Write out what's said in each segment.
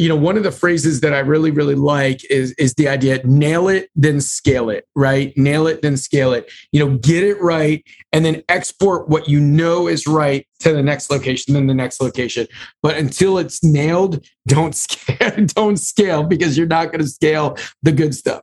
you know, one of the phrases that I really, really like is, is the idea nail it, then scale it, right? Nail it, then scale it. You know, get it right and then export what you know is right to the next location, then the next location. But until it's nailed, don't scale, don't scale because you're not going to scale the good stuff.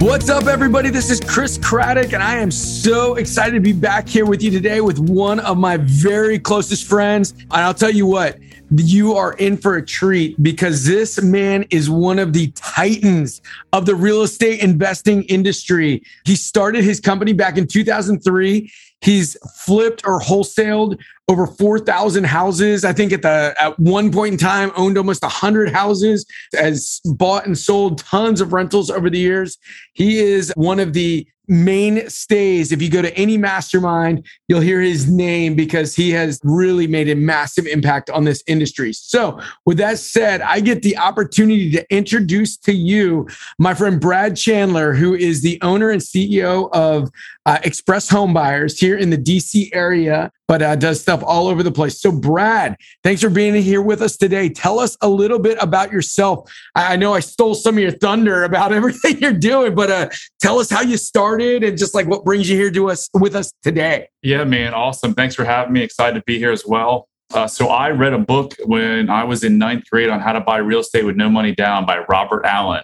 What's up, everybody? This is Chris Craddock, and I am so excited to be back here with you today with one of my very closest friends. And I'll tell you what, you are in for a treat because this man is one of the titans of the real estate investing industry. He started his company back in 2003. He's flipped or wholesaled over 4,000 houses. I think at the at one point in time owned almost 100 houses, has bought and sold tons of rentals over the years. He is one of the mainstays. If you go to any mastermind, you'll hear his name because he has really made a massive impact on this industry. So, with that said, I get the opportunity to introduce to you my friend Brad Chandler, who is the owner and CEO of uh, Express Home Buyers here in the DC area, but uh, does stuff all over the place. So, Brad, thanks for being here with us today. Tell us a little bit about yourself. I, I know I stole some of your thunder about everything you're doing, but uh, tell us how you started and just like what brings you here to us with us today. Yeah, man, awesome. Thanks for having me. Excited to be here as well. Uh, so I read a book when I was in ninth grade on how to buy real estate with no money down by Robert Allen.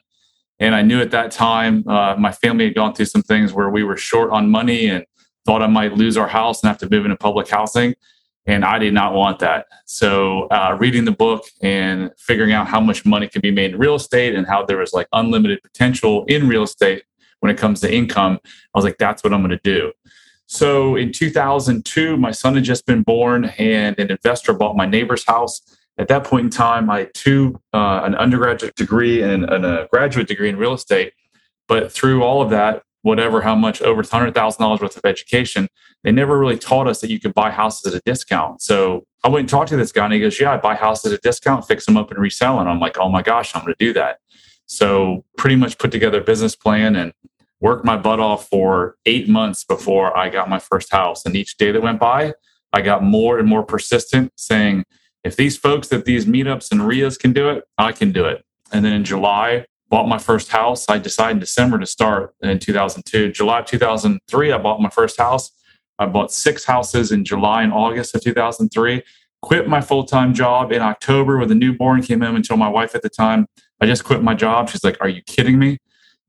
And I knew at that time uh, my family had gone through some things where we were short on money and thought I might lose our house and have to move into public housing. And I did not want that. So, uh, reading the book and figuring out how much money can be made in real estate and how there was like unlimited potential in real estate when it comes to income, I was like, that's what I'm going to do. So, in 2002, my son had just been born, and an investor bought my neighbor's house at that point in time, I had two, uh, an undergraduate degree and, and, a graduate degree in real estate. But through all of that, whatever, how much, over $100,000 worth of education, they never really taught us that you could buy houses at a discount. So I went and talked to this guy and he goes, Yeah, I buy houses at a discount, fix them up and resell. And I'm like, Oh my gosh, I'm going to do that. So pretty much put together a business plan and worked my butt off for eight months before I got my first house. And each day that went by, I got more and more persistent saying, if these folks at these meetups and RIAs can do it, I can do it. And then in July, bought my first house. I decided in December to start in 2002. July 2003, I bought my first house. I bought six houses in July and August of 2003. Quit my full time job in October with a newborn. Came home and told my wife at the time, I just quit my job. She's like, Are you kidding me?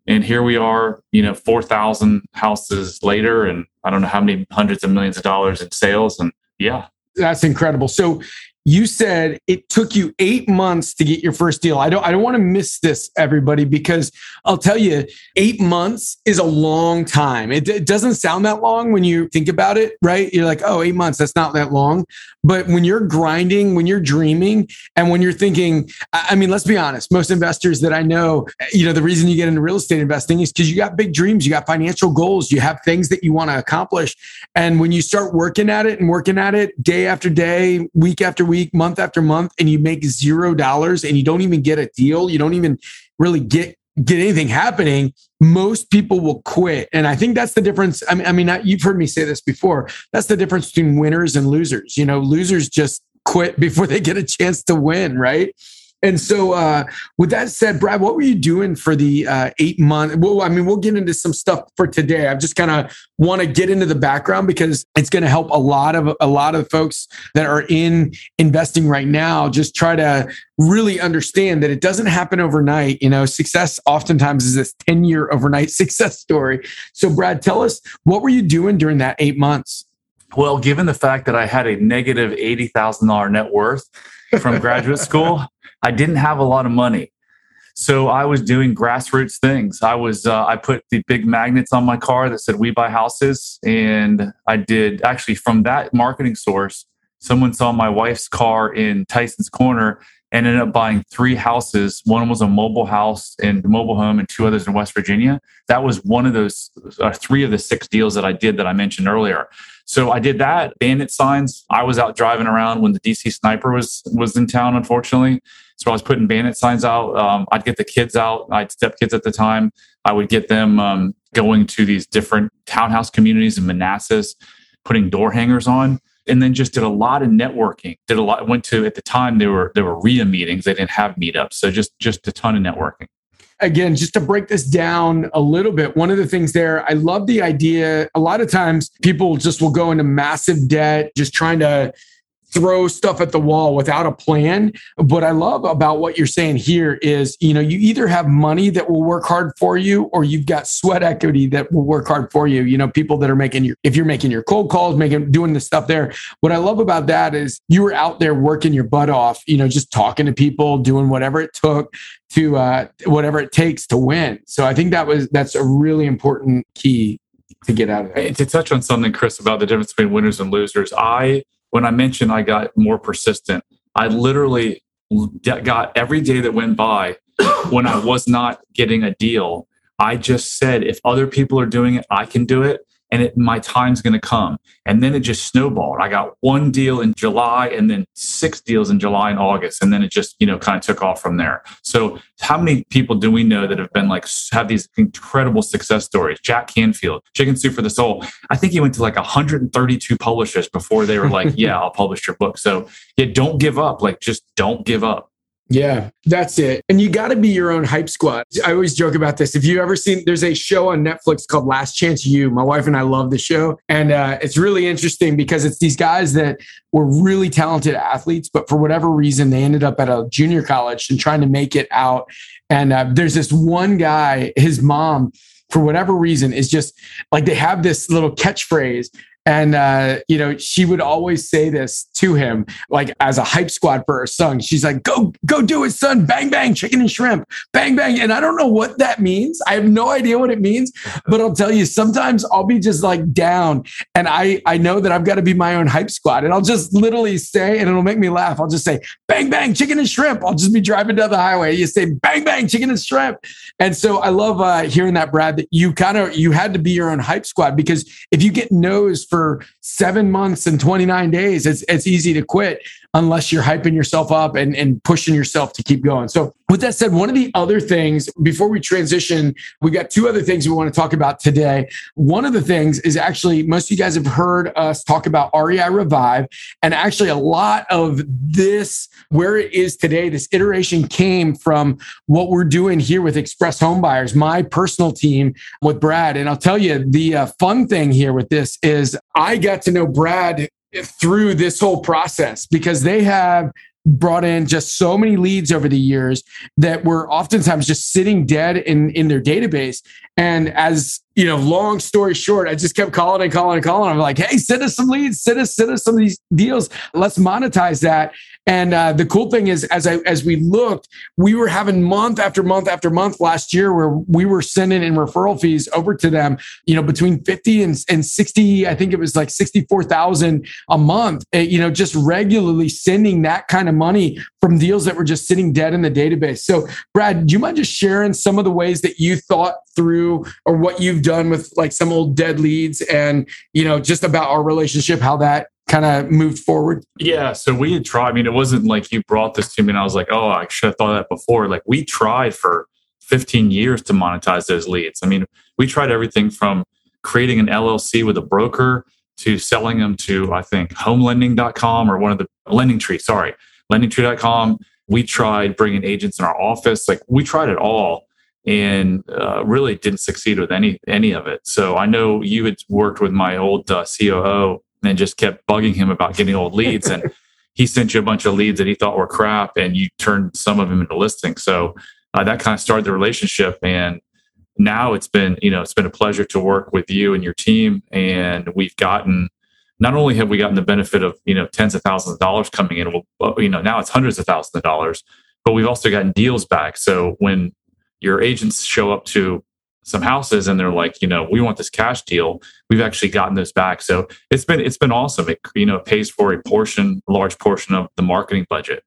And here we are, you know, 4,000 houses later, and I don't know how many hundreds of millions of dollars in sales. And yeah. That's incredible. So you said it took you eight months to get your first deal. I don't I don't want to miss this, everybody, because I'll tell you, eight months is a long time. It, it, doesn't sound that long when you think about it, right? You're like, oh, eight months, that's not that long. But when you're grinding, when you're dreaming, and when you're thinking, I mean, let's be honest, most investors that I know, you know, the reason you get into real estate investing is because you got big dreams, you got financial goals, you have things that you want to accomplish. And when you start working at it and working at it day after day, week after week, week, month after month, and you make zero dollars and you don't even get a deal, you don't even really get get anything happening, most people will quit. And I think that's the difference. I mean, I mean, you've heard me say this before. That's the difference between winners and losers. You know, losers just quit before they get a chance to win, right? And so, uh, with that said, Brad, what were you doing for the uh, eight month? Well, I mean, we'll get into some stuff for today. I just kind of want to get into the background because it's going to help a lot of a lot of folks that are in investing right now. Just try to really understand that it doesn't happen overnight. You know, success oftentimes is this ten year overnight success story. So, Brad, tell us what were you doing during that eight months? Well, given the fact that I had a negative eighty thousand dollar net worth from graduate school. I didn't have a lot of money. So I was doing grassroots things. I was uh, I put the big magnets on my car that said "We buy houses," and I did actually from that marketing source. Someone saw my wife's car in Tyson's Corner and ended up buying three houses. One was a mobile house and mobile home, and two others in West Virginia. That was one of those uh, three of the six deals that I did that I mentioned earlier. So I did that. Bandit signs. I was out driving around when the DC sniper was was in town, unfortunately. So I was putting bandit signs out. Um, I'd get the kids out. I'd step kids at the time. I would get them um, going to these different townhouse communities in Manassas, putting door hangers on and then just did a lot of networking. Did a lot. Went to at the time there were there were RIA meetings. They didn't have meetups, so just just a ton of networking. Again, just to break this down a little bit, one of the things there, I love the idea. A lot of times people just will go into massive debt, just trying to throw stuff at the wall without a plan. What I love about what you're saying here is, you know, you either have money that will work hard for you or you've got sweat equity that will work hard for you. You know, people that are making your, if you're making your cold calls, making, doing the stuff there. What I love about that is you were out there working your butt off, you know, just talking to people, doing whatever it took to, uh, whatever it takes to win. So I think that was, that's a really important key to get out of it. To touch on something, Chris, about the difference between winners and losers, I, when I mentioned I got more persistent, I literally got every day that went by when I was not getting a deal. I just said, if other people are doing it, I can do it and it, my time's going to come. And then it just snowballed. I got one deal in July and then six deals in July and August. And then it just, you know, kind of took off from there. So how many people do we know that have been like, have these incredible success stories? Jack Canfield, Chicken Soup for the Soul. I think he went to like 132 publishers before they were like, yeah, I'll publish your book. So yeah, don't give up. Like just don't give up. Yeah, that's it. And you got to be your own hype squad. I always joke about this. If you ever seen, there's a show on Netflix called Last Chance U. My wife and I love the show. And uh, it's really interesting because it's these guys that were really talented athletes, but for whatever reason, they ended up at a junior college and trying to make it out. And uh, there's this one guy, his mom, for whatever reason, is just like they have this little catchphrase and, uh, you know, she would always say this to him, like as a hype squad for her son. She's like, go, go do it, son. Bang, bang, chicken and shrimp. Bang, bang. And I don't know what that means. I have no idea what it means, but I'll tell you, sometimes I'll be just like down and I, I know that I've got to be my own hype squad. And I'll just literally say, and it'll make me laugh. I'll just say, bang, bang, chicken and shrimp. I'll just be driving down the highway. You say, bang, bang, chicken and shrimp. And so I love uh, hearing that, Brad, that you kind of, you had to be your own hype squad because if you get no's for for seven months and 29 days, it's, it's easy to quit unless you're hyping yourself up and, and pushing yourself to keep going. So, with that said, one of the other things before we transition, we got two other things we want to talk about today. One of the things is actually most of you guys have heard us talk about REI Revive. And actually, a lot of this, where it is today, this iteration came from what we're doing here with Express Home Buyers, my personal team with Brad. And I'll tell you, the uh, fun thing here with this is I got to know Brad through this whole process because they have brought in just so many leads over the years that were oftentimes just sitting dead in in their database. And as you know long story short i just kept calling and calling and calling i'm like hey send us some leads send us send us some of these deals let's monetize that and uh, the cool thing is, as I as we looked, we were having month after month after month last year where we were sending in referral fees over to them. You know, between fifty and, and sixty, I think it was like sixty four thousand a month. Eh, you know, just regularly sending that kind of money from deals that were just sitting dead in the database. So, Brad, do you mind just sharing some of the ways that you thought through or what you've done with like some old dead leads and you know just about our relationship, how that kind of moved forward? Yeah. So we had tried. I mean, it wasn't like you brought this to me and I was like, oh, I should have thought that before. Like we tried for 15 years to monetize those leads. I mean, we tried everything from creating an LLC with a broker to selling them to, I think, homelending.com or one of the lending tree, sorry, lendingtree.com. We tried bringing agents in our office. Like we tried it all and uh, really didn't succeed with any any of it. So I know you had worked with my old uh, COO and just kept bugging him about getting old leads. And he sent you a bunch of leads that he thought were crap, and you turned some of them into listings. So uh, that kind of started the relationship. And now it's been, you know, it's been a pleasure to work with you and your team. And we've gotten, not only have we gotten the benefit of, you know, tens of thousands of dollars coming in, well, you know, now it's hundreds of thousands of dollars, but we've also gotten deals back. So when your agents show up to some houses and they're like, you know, we want this cash deal. We've actually gotten this back. So it's been it's been awesome. It you know pays for a portion, a large portion of the marketing budget.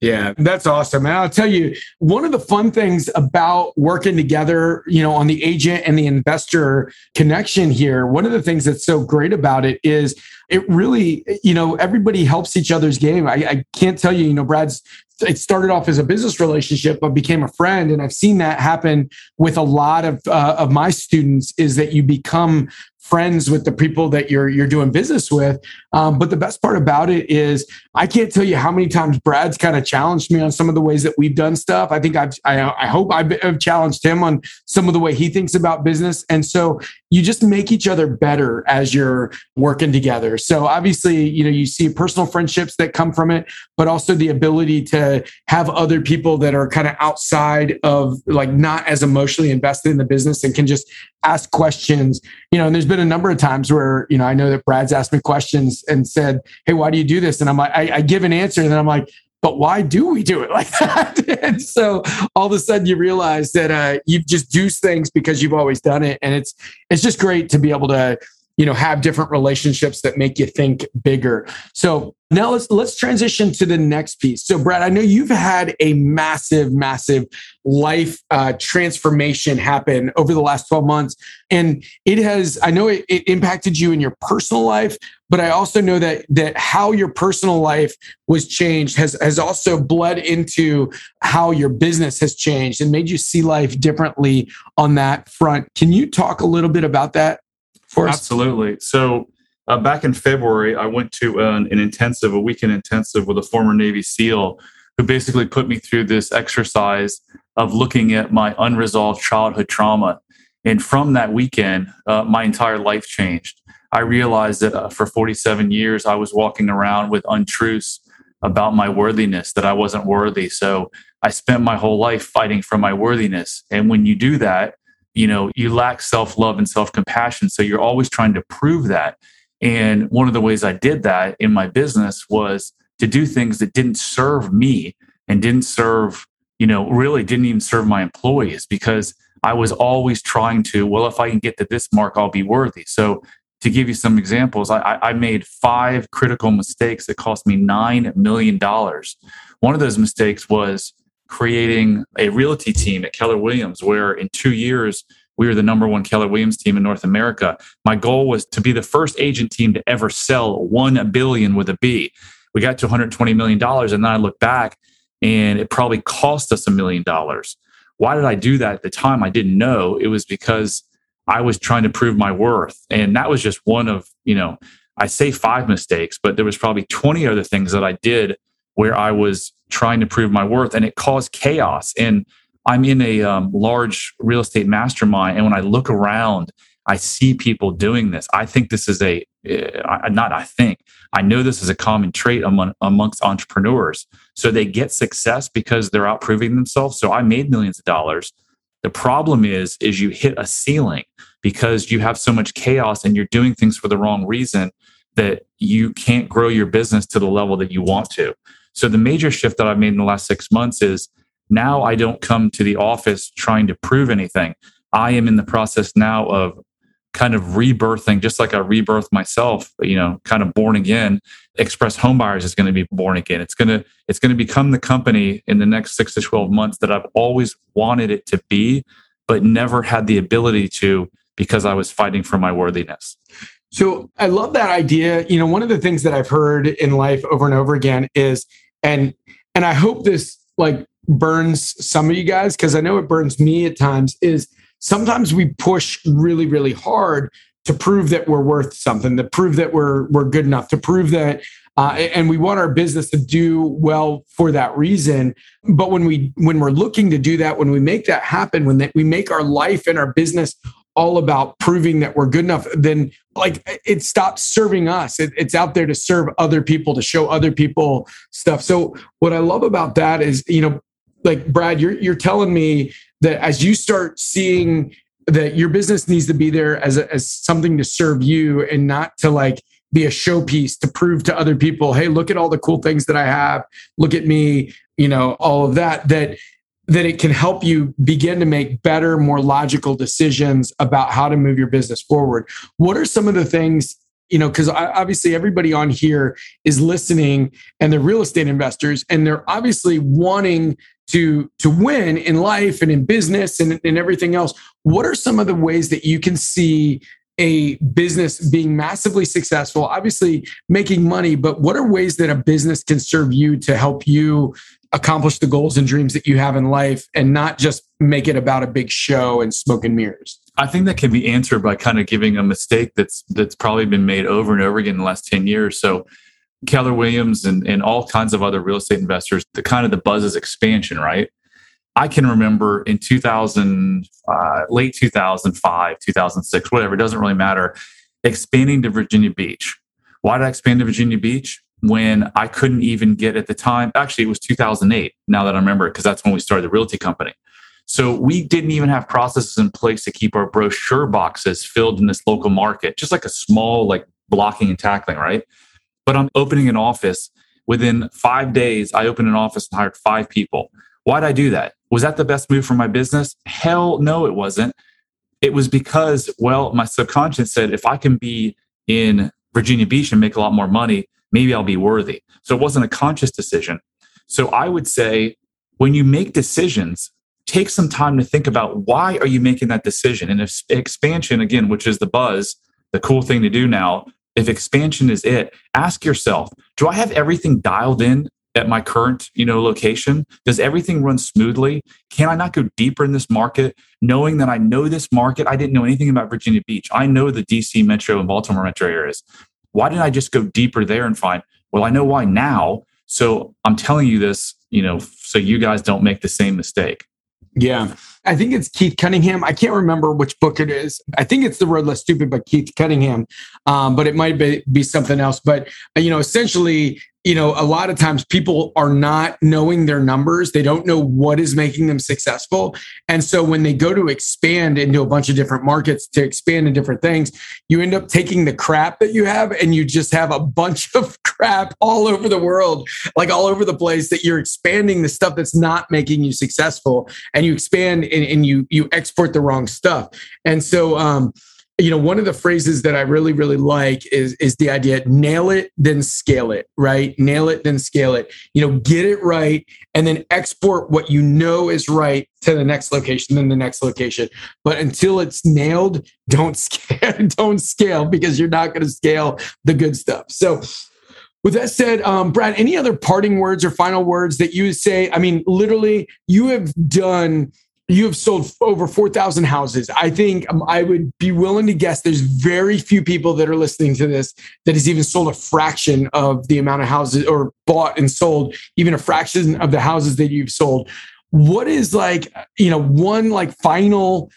Yeah, that's awesome. And I'll tell you, one of the fun things about working together, you know, on the agent and the investor connection here, one of the things that's so great about it is it really, you know, everybody helps each other's game. I, I can't tell you, you know, Brad's it started off as a business relationship but became a friend. And i've seen that happen with a lot of uh, of my students is that you become friends with the people that you're you're doing business with. Um, but the best part about it is I can't tell you how many times Brad's kind of challenged me on some of the ways that we've done stuff. I think I've I, I hope I've challenged him on some of the way he thinks about business, and so you just make each other better as you're working together. So obviously, you know, you see personal friendships that come from it, but also the ability to have other people that are kind of outside of like not as emotionally invested in the business and can just ask questions. You know, and there's been a number of times where, you know, I know that Brad's asked me questions and said, Hey, why do you do this? And I'm like, I, I give an answer and I'm like, but why do we do it like that? and so all of a sudden you realize that uh, you just do things because you've always done it. And it's, it's just great to be able to, you know, have different relationships that make you think bigger. So now let's let's transition to the next piece. So, Brad, I know you've had a massive, massive life uh, transformation happen over the last twelve months, and it has. I know it, it impacted you in your personal life, but I also know that that how your personal life was changed has has also bled into how your business has changed and made you see life differently on that front. Can you talk a little bit about that Absolutely. So uh, back in February, I went to an, an intensive, a weekend intensive with a former Navy SEAL who basically put me through this exercise of looking at my unresolved childhood trauma. And from that weekend, uh, my entire life changed. I realized that uh, for 47 years, I was walking around with untruths about my worthiness, that I wasn't worthy. So I spent my whole life fighting for my worthiness. And when you do that, you know, you lack self love and self compassion. So you're always trying to prove that. And one of the ways I did that in my business was to do things that didn't serve me and didn't serve, you know, really didn't even serve my employees because I was always trying to, well, if I can get to this mark, I'll be worthy. So to give you some examples, I, I made five critical mistakes that cost me $9 million. One of those mistakes was creating a realty team at Keller Williams, where in two years, we were the number one Keller Williams team in North America. My goal was to be the first agent team to ever sell 1 billion with a B. We got to 120 million dollars and then I look back and it probably cost us a million dollars. Why did I do that at the time? I didn't know. It was because I was trying to prove my worth. And that was just one of, you know, I say five mistakes, but there was probably 20 other things that I did where I was trying to prove my worth and it caused chaos. And I'm in a um, large real estate mastermind, and when I look around, I see people doing this. I think this is a uh, not. I think I know this is a common trait among, amongst entrepreneurs. So they get success because they're out proving themselves. So I made millions of dollars. The problem is, is you hit a ceiling because you have so much chaos and you're doing things for the wrong reason that you can't grow your business to the level that you want to. So the major shift that I've made in the last six months is now I don't come to the office trying to prove anything. I am in the process now of kind of rebirthing, just like I rebirth myself, you know, kind of born again. Express Homebuyers is going to be born again. It's going to it's going to become the company in the next six to twelve months that I've always wanted it to be, but never had the ability to because I was fighting for my worthiness. So I love that idea. You know, one of the things that I've heard in life over and over again is, and and I hope this like burns some of you guys because I know it burns me at times is sometimes we push really really hard to prove that we're worth something to prove that we're we're good enough to prove that uh, and we want our business to do well for that reason but when we when we're looking to do that when we make that happen when that we make our life and our business all about proving that we're good enough then like it stops serving us it, it's out there to serve other people to show other people stuff so what i love about that is you know like Brad, you're you're telling me that as you start seeing that your business needs to be there as a, as something to serve you and not to like be a showpiece to prove to other people, hey, look at all the cool things that I have. Look at me, you know, all of that. That that it can help you begin to make better, more logical decisions about how to move your business forward. What are some of the things you know, because obviously everybody on here is listening and they're real estate investors and they're obviously wanting to to win in life and in business and, and everything else. What are some of the ways that you can see a business being massively successful, obviously making money, but what are ways that a business can serve you to help you accomplish the goals and dreams that you have in life and not just make it about a big show and smoke and mirrors? I think that can be answered by kind of giving a mistake that's that's probably been made over and over again in the last 10 years. So Keller Williams and, and all kinds of other real estate investors, the kind of the buzz is expansion, right? I can remember in 2000, uh, late 2005, 2006, whatever, it doesn't really matter, expanding to Virginia Beach. Why did I expand to Virginia Beach? When I couldn't even get at the time, actually, it was 2008, now that I remember because that's when we started the realty company. So we didn't even have processes in place to keep our brochure boxes filled in this local market, just like a small, like blocking and tackling, right? But I'm opening an office. Within five days, I opened an office and hired five people. Why did I do that? Was that the best move for my business? Hell no, it wasn't. It was because, well, my subconscious said if I can be in Virginia Beach and make a lot more money, maybe I'll be worthy. So it wasn't a conscious decision. So I would say when you make decisions, take some time to think about why are you making that decision? And if expansion, again, which is the buzz, the cool thing to do now, if expansion is it, ask yourself, do I have everything dialed in at my current you know location does everything run smoothly can i not go deeper in this market knowing that i know this market i didn't know anything about virginia beach i know the dc metro and baltimore metro areas why didn't i just go deeper there and find well i know why now so i'm telling you this you know so you guys don't make the same mistake yeah. I think it's Keith Cunningham. I can't remember which book it is. I think it's The Road Less Stupid by Keith Cunningham, um, but it might be, be something else. But, you know, essentially, you know, a lot of times people are not knowing their numbers. They don't know what is making them successful. And so when they go to expand into a bunch of different markets to expand in different things, you end up taking the crap that you have and you just have a bunch of crap all over the world, like all over the place that you're expanding the stuff that's not making you successful and you expand and, and you you export the wrong stuff. And so um you know one of the phrases that i really really like is is the idea nail it then scale it right? Nail it then scale it. You know get it right and then export what you know is right to the next location then the next location. But until it's nailed don't scale don't scale because you're not going to scale the good stuff. So with that said, um, Brad, any other parting words or final words that you say? I mean, literally, you have done you have sold over 4,000 houses. I think um, I would be willing to guess there's very few people that are listening to this that has even sold a fraction of the amount of houses or bought and sold even a fraction of the houses that you've sold. What is like, you know, one like final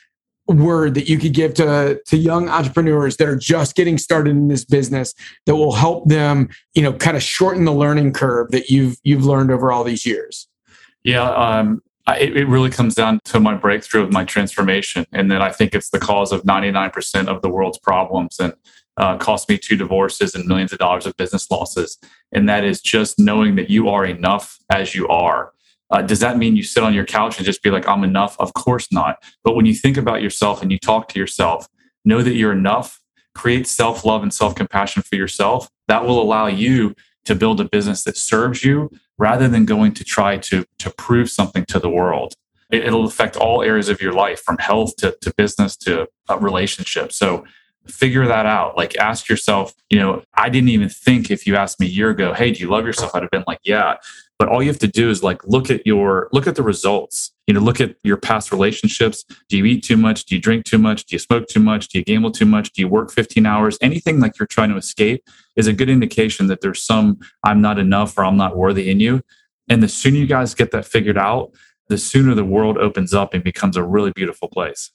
word that you could give to to young entrepreneurs that are just getting started in this business that will help them, you know, kind of shorten the learning curve that you've you've learned over all these years? Yeah, um, it, it, really comes down to my breakthrough of my transformation. And then I think it's the cause of 99% of the world's problems and uh, cost me two divorces and millions of dollars of business losses. And that is just knowing that you are enough as you are. Uh, does that mean you sit on your couch and just be like, I'm enough? Of course not. But when you think about yourself and you talk to yourself, know that you're enough, create self love and self compassion for yourself. That will allow you to build a business that serves you rather than going to try to, to prove something to the world. It, will affect all areas of your life from health to, to business to uh, relationships. So figure that out. Like ask yourself, you know, I didn't even think if you asked me a year ago, hey, do you love yourself? I'd have been like, yeah. But all you have to do is like look at your look at the results. You know, look at your past relationships. Do you eat too much? Do you drink too much? Do you smoke too much? Do you gamble too much? Do you work 15 hours? Anything like you're trying to escape is a good indication that there's some I'm not enough or I'm not worthy in you. And the sooner you guys get that figured out, the sooner the world opens up and becomes a really beautiful place.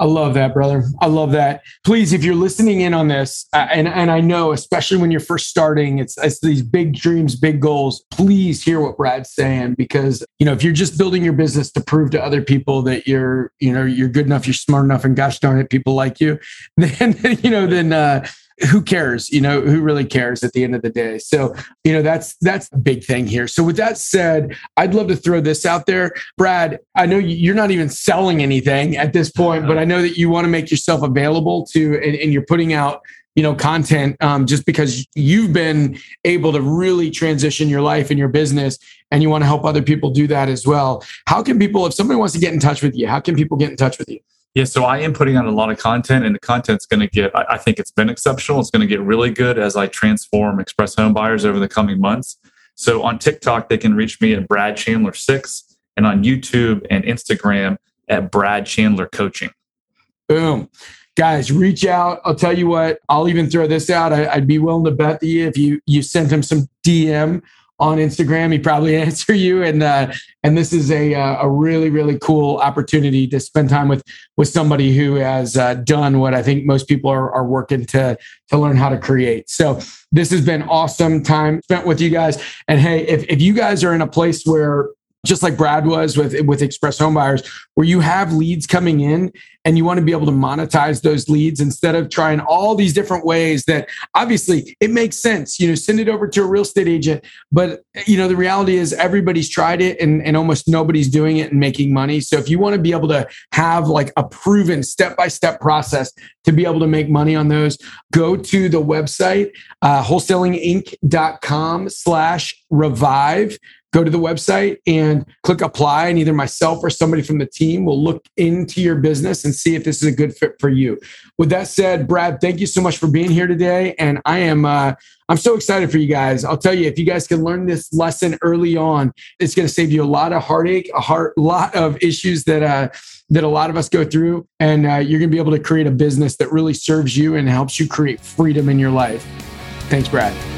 I love that, brother. I love that. Please, if you're listening in on this, uh, and and I know, especially when you're first starting, it's it's these big dreams, big goals. Please hear what Brad's saying because you know if you're just building your business to prove to other people that you're you know you're good enough, you're smart enough, and gosh darn it, people like you, then you know then. uh who cares you know who really cares at the end of the day so you know that's that's a big thing here so with that said i'd love to throw this out there brad i know you're not even selling anything at this point but i know that you want to make yourself available to and, and you're putting out you know, content um, just because you've been able to really transition your life and your business and you want to help other people do that as well. How can people, if somebody wants to get in touch with you, how can people get in touch with you? Yeah, so I am putting out a lot of content, and the content's going to get, I, I think it's been exceptional. It's going to get really good as I transform Express Home Buyers over the coming months. So on TikTok, they can reach me at Brad Chandler6, and on YouTube and Instagram at Brad Chandler Coaching. Boom. Guys, reach out. I'll tell you what, I'll even throw this out. I, would be willing to bet that you, if you you sent him some DM on Instagram. He probably answer you, and uh, and this is a uh, a really really cool opportunity to spend time with with somebody who has uh, done what I think most people are are working to to learn how to create. So this has been awesome time spent with you guys. And hey, if if you guys are in a place where just like Brad was with with Express Home Buyers, where you have leads coming in and you want to be able to monetize those leads instead of trying all these different ways that obviously it makes sense. You know, send it over to a real estate agent, but you know the reality is everybody's tried it and, and almost nobody's doing it and making money. So if you want to be able to have like a proven step by step process to be able to make money on those, go to the website uh, wholesalinginc.com slash revive go to the website and click apply and either myself or somebody from the team will look into your business and see if this is a good fit for you. With that said brad thank you so much for being here today and i am uh, i'm so excited for you guys. I'll tell you if you guys can learn this lesson early on it's going to save you a lot of heartache a heart, lot of issues that uh, that a lot of us go through and uh, you're going to be able to create a business that really serves you and helps you create freedom in your life. Thanks brad